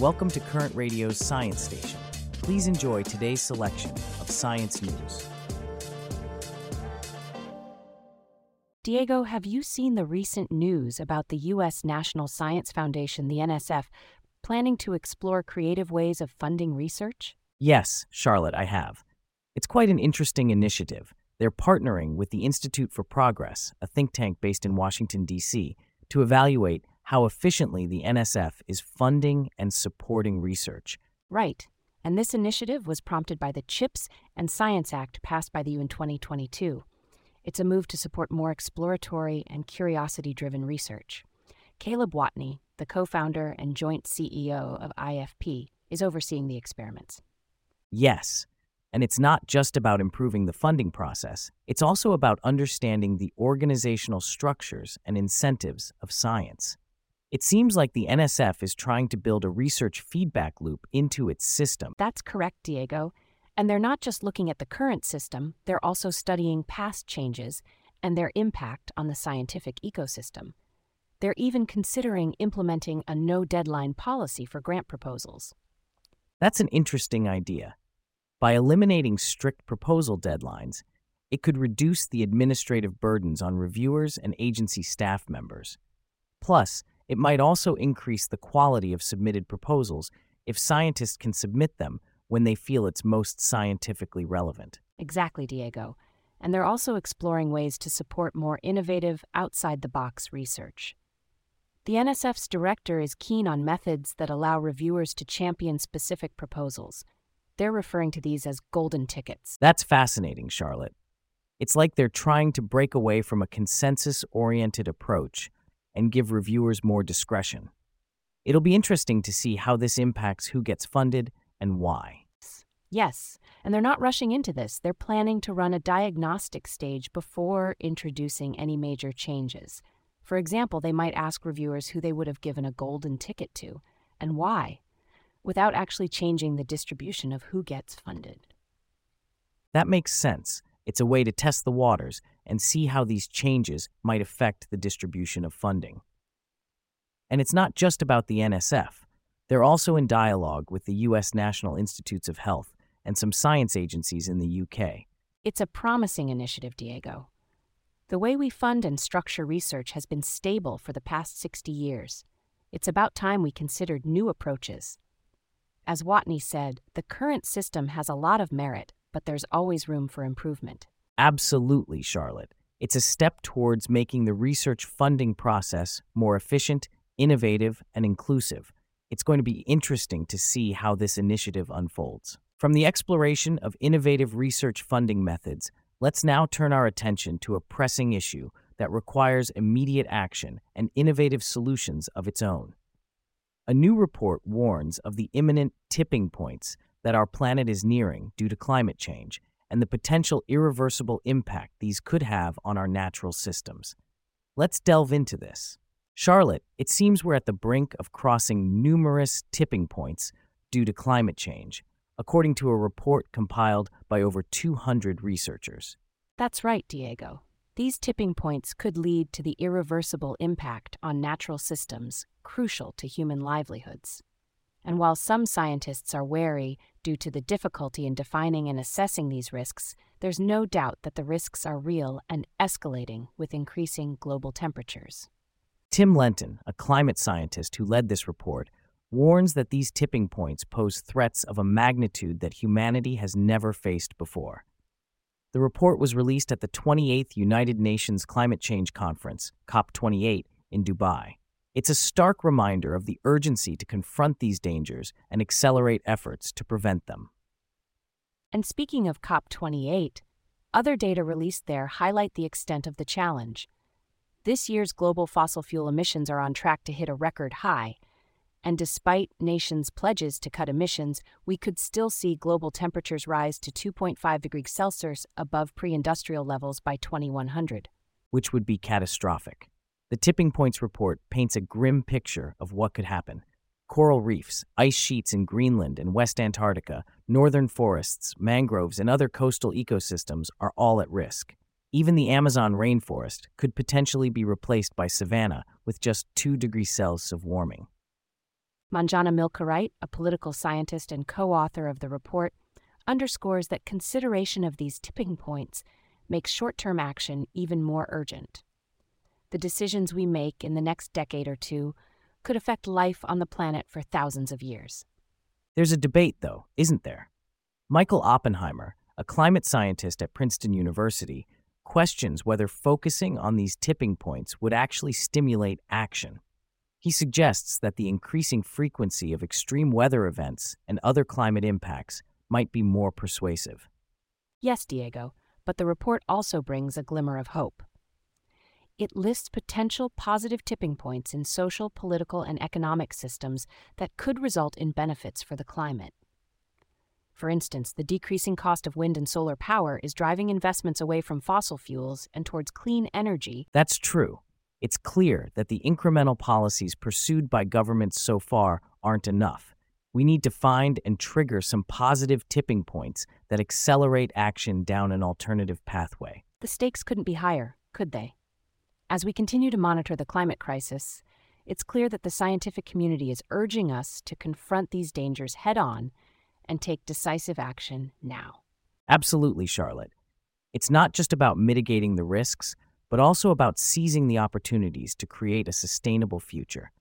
Welcome to Current Radio's Science Station. Please enjoy today's selection of science news. Diego, have you seen the recent news about the U.S. National Science Foundation, the NSF, planning to explore creative ways of funding research? Yes, Charlotte, I have. It's quite an interesting initiative. They're partnering with the Institute for Progress, a think tank based in Washington, D.C., to evaluate how efficiently the NSF is funding and supporting research. Right. And this initiative was prompted by the CHIPS and Science Act passed by the U in 2022. It's a move to support more exploratory and curiosity driven research. Caleb Watney, the co founder and joint CEO of IFP, is overseeing the experiments. Yes, and it's not just about improving the funding process, it's also about understanding the organizational structures and incentives of science. It seems like the NSF is trying to build a research feedback loop into its system. That's correct, Diego. And they're not just looking at the current system, they're also studying past changes and their impact on the scientific ecosystem. They're even considering implementing a no deadline policy for grant proposals. That's an interesting idea. By eliminating strict proposal deadlines, it could reduce the administrative burdens on reviewers and agency staff members. Plus, it might also increase the quality of submitted proposals if scientists can submit them when they feel it's most scientifically relevant. Exactly, Diego. And they're also exploring ways to support more innovative, outside the box research. The NSF's director is keen on methods that allow reviewers to champion specific proposals. They're referring to these as golden tickets. That's fascinating, Charlotte. It's like they're trying to break away from a consensus oriented approach and give reviewers more discretion. It'll be interesting to see how this impacts who gets funded and why. Yes, and they're not rushing into this. They're planning to run a diagnostic stage before introducing any major changes. For example, they might ask reviewers who they would have given a golden ticket to and why, without actually changing the distribution of who gets funded. That makes sense. It's a way to test the waters and see how these changes might affect the distribution of funding. And it's not just about the NSF. They're also in dialogue with the U.S. National Institutes of Health and some science agencies in the UK. It's a promising initiative, Diego. The way we fund and structure research has been stable for the past 60 years. It's about time we considered new approaches. As Watney said, the current system has a lot of merit, but there's always room for improvement. Absolutely, Charlotte. It's a step towards making the research funding process more efficient, innovative, and inclusive. It's going to be interesting to see how this initiative unfolds. From the exploration of innovative research funding methods, let's now turn our attention to a pressing issue that requires immediate action and innovative solutions of its own. A new report warns of the imminent tipping points that our planet is nearing due to climate change and the potential irreversible impact these could have on our natural systems. Let's delve into this. Charlotte, it seems we're at the brink of crossing numerous tipping points due to climate change, according to a report compiled by over 200 researchers. That's right, Diego. These tipping points could lead to the irreversible impact on natural systems crucial to human livelihoods. And while some scientists are wary due to the difficulty in defining and assessing these risks, there's no doubt that the risks are real and escalating with increasing global temperatures. Tim Lenton, a climate scientist who led this report, warns that these tipping points pose threats of a magnitude that humanity has never faced before. The report was released at the 28th United Nations Climate Change Conference, COP28, in Dubai. It's a stark reminder of the urgency to confront these dangers and accelerate efforts to prevent them. And speaking of COP28, other data released there highlight the extent of the challenge. This year's global fossil fuel emissions are on track to hit a record high, and despite nations' pledges to cut emissions, we could still see global temperatures rise to 2.5 degrees Celsius above pre industrial levels by 2100. Which would be catastrophic. The Tipping Points report paints a grim picture of what could happen. Coral reefs, ice sheets in Greenland and West Antarctica, northern forests, mangroves, and other coastal ecosystems are all at risk. Even the Amazon rainforest could potentially be replaced by savanna with just 2 degrees Celsius of warming. Manjana Milkoreit, a political scientist and co author of the report, underscores that consideration of these tipping points makes short term action even more urgent. The decisions we make in the next decade or two could affect life on the planet for thousands of years. There's a debate, though, isn't there? Michael Oppenheimer, a climate scientist at Princeton University, questions whether focusing on these tipping points would actually stimulate action. He suggests that the increasing frequency of extreme weather events and other climate impacts might be more persuasive. Yes, Diego, but the report also brings a glimmer of hope. It lists potential positive tipping points in social, political, and economic systems that could result in benefits for the climate. For instance, the decreasing cost of wind and solar power is driving investments away from fossil fuels and towards clean energy. That's true. It's clear that the incremental policies pursued by governments so far aren't enough. We need to find and trigger some positive tipping points that accelerate action down an alternative pathway. The stakes couldn't be higher, could they? As we continue to monitor the climate crisis, it's clear that the scientific community is urging us to confront these dangers head on and take decisive action now. Absolutely, Charlotte. It's not just about mitigating the risks, but also about seizing the opportunities to create a sustainable future.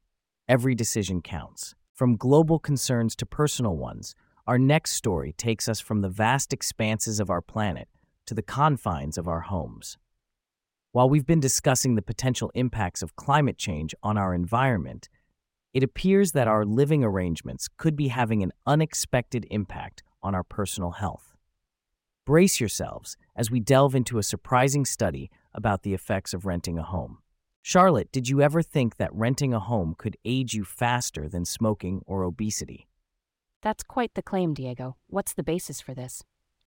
Every decision counts. From global concerns to personal ones, our next story takes us from the vast expanses of our planet to the confines of our homes. While we've been discussing the potential impacts of climate change on our environment, it appears that our living arrangements could be having an unexpected impact on our personal health. Brace yourselves as we delve into a surprising study about the effects of renting a home. Charlotte, did you ever think that renting a home could age you faster than smoking or obesity? That's quite the claim, Diego. What's the basis for this?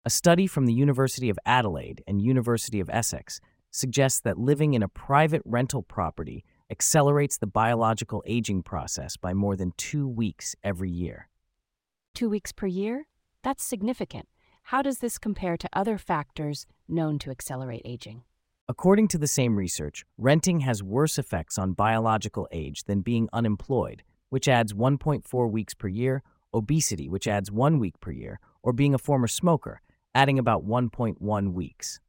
A study from the University of Adelaide and University of Essex suggests that living in a private rental property accelerates the biological aging process by more than two weeks every year. Two weeks per year? That's significant. How does this compare to other factors known to accelerate aging? According to the same research, renting has worse effects on biological age than being unemployed, which adds 1.4 weeks per year, obesity, which adds one week per year, or being a former smoker, adding about 1.1 weeks.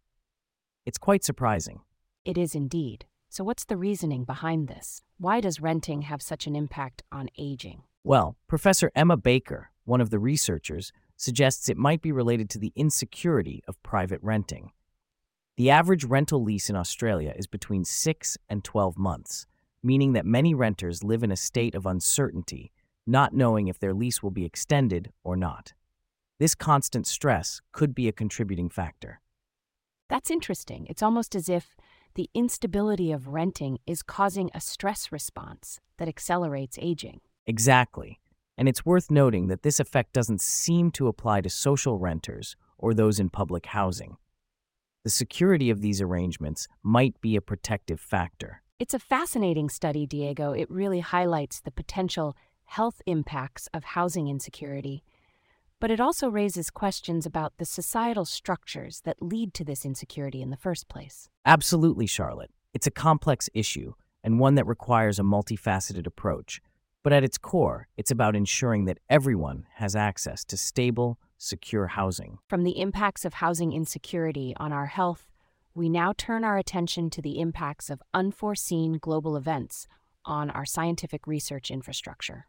It's quite surprising. It is indeed. So, what's the reasoning behind this? Why does renting have such an impact on aging? Well, Professor Emma Baker, one of the researchers, suggests it might be related to the insecurity of private renting. The average rental lease in Australia is between 6 and 12 months, meaning that many renters live in a state of uncertainty, not knowing if their lease will be extended or not. This constant stress could be a contributing factor. That's interesting. It's almost as if the instability of renting is causing a stress response that accelerates aging. Exactly. And it's worth noting that this effect doesn't seem to apply to social renters or those in public housing. The security of these arrangements might be a protective factor. It's a fascinating study, Diego. It really highlights the potential health impacts of housing insecurity but it also raises questions about the societal structures that lead to this insecurity in the first place. Absolutely, Charlotte. It's a complex issue and one that requires a multifaceted approach. But at its core, it's about ensuring that everyone has access to stable, secure housing. From the impacts of housing insecurity on our health, we now turn our attention to the impacts of unforeseen global events on our scientific research infrastructure.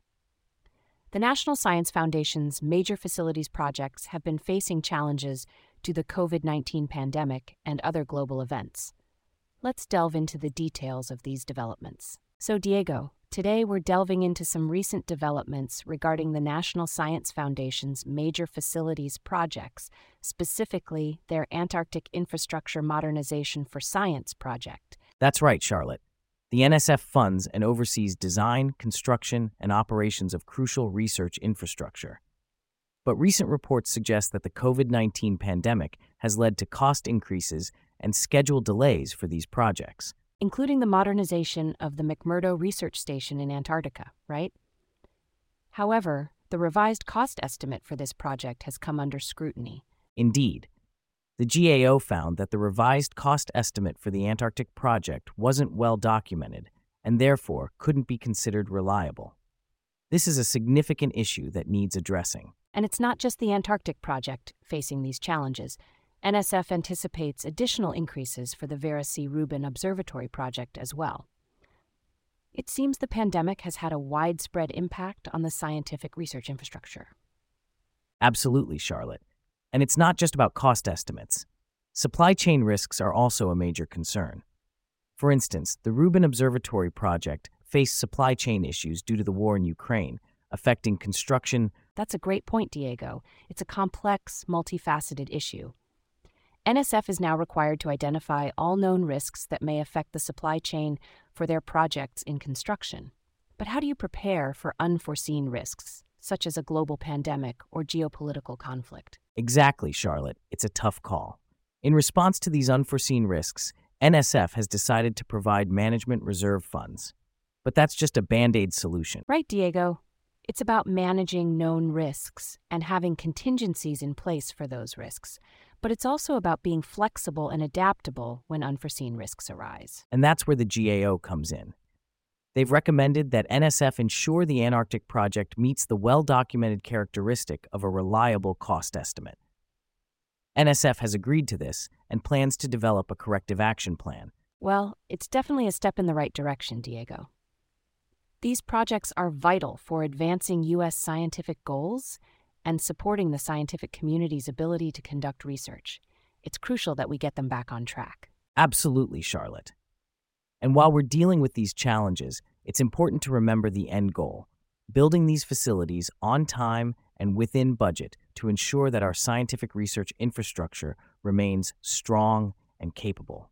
The National Science Foundation's major facilities projects have been facing challenges due to the COVID 19 pandemic and other global events. Let's delve into the details of these developments. So, Diego, today we're delving into some recent developments regarding the National Science Foundation's major facilities projects, specifically their Antarctic Infrastructure Modernization for Science project. That's right, Charlotte. The NSF funds and oversees design, construction, and operations of crucial research infrastructure. But recent reports suggest that the COVID 19 pandemic has led to cost increases and schedule delays for these projects. Including the modernization of the McMurdo Research Station in Antarctica, right? However, the revised cost estimate for this project has come under scrutiny. Indeed, the GAO found that the revised cost estimate for the Antarctic project wasn't well documented and therefore couldn't be considered reliable. This is a significant issue that needs addressing. And it's not just the Antarctic project facing these challenges. NSF anticipates additional increases for the Vera C. Rubin Observatory project as well. It seems the pandemic has had a widespread impact on the scientific research infrastructure. Absolutely, Charlotte. And it's not just about cost estimates. Supply chain risks are also a major concern. For instance, the Rubin Observatory project faced supply chain issues due to the war in Ukraine, affecting construction. That's a great point, Diego. It's a complex, multifaceted issue. NSF is now required to identify all known risks that may affect the supply chain for their projects in construction. But how do you prepare for unforeseen risks, such as a global pandemic or geopolitical conflict? Exactly, Charlotte. It's a tough call. In response to these unforeseen risks, NSF has decided to provide management reserve funds. But that's just a band aid solution. Right, Diego. It's about managing known risks and having contingencies in place for those risks. But it's also about being flexible and adaptable when unforeseen risks arise. And that's where the GAO comes in. They've recommended that NSF ensure the Antarctic project meets the well documented characteristic of a reliable cost estimate. NSF has agreed to this and plans to develop a corrective action plan. Well, it's definitely a step in the right direction, Diego. These projects are vital for advancing U.S. scientific goals and supporting the scientific community's ability to conduct research. It's crucial that we get them back on track. Absolutely, Charlotte. And while we're dealing with these challenges, it's important to remember the end goal building these facilities on time and within budget to ensure that our scientific research infrastructure remains strong and capable.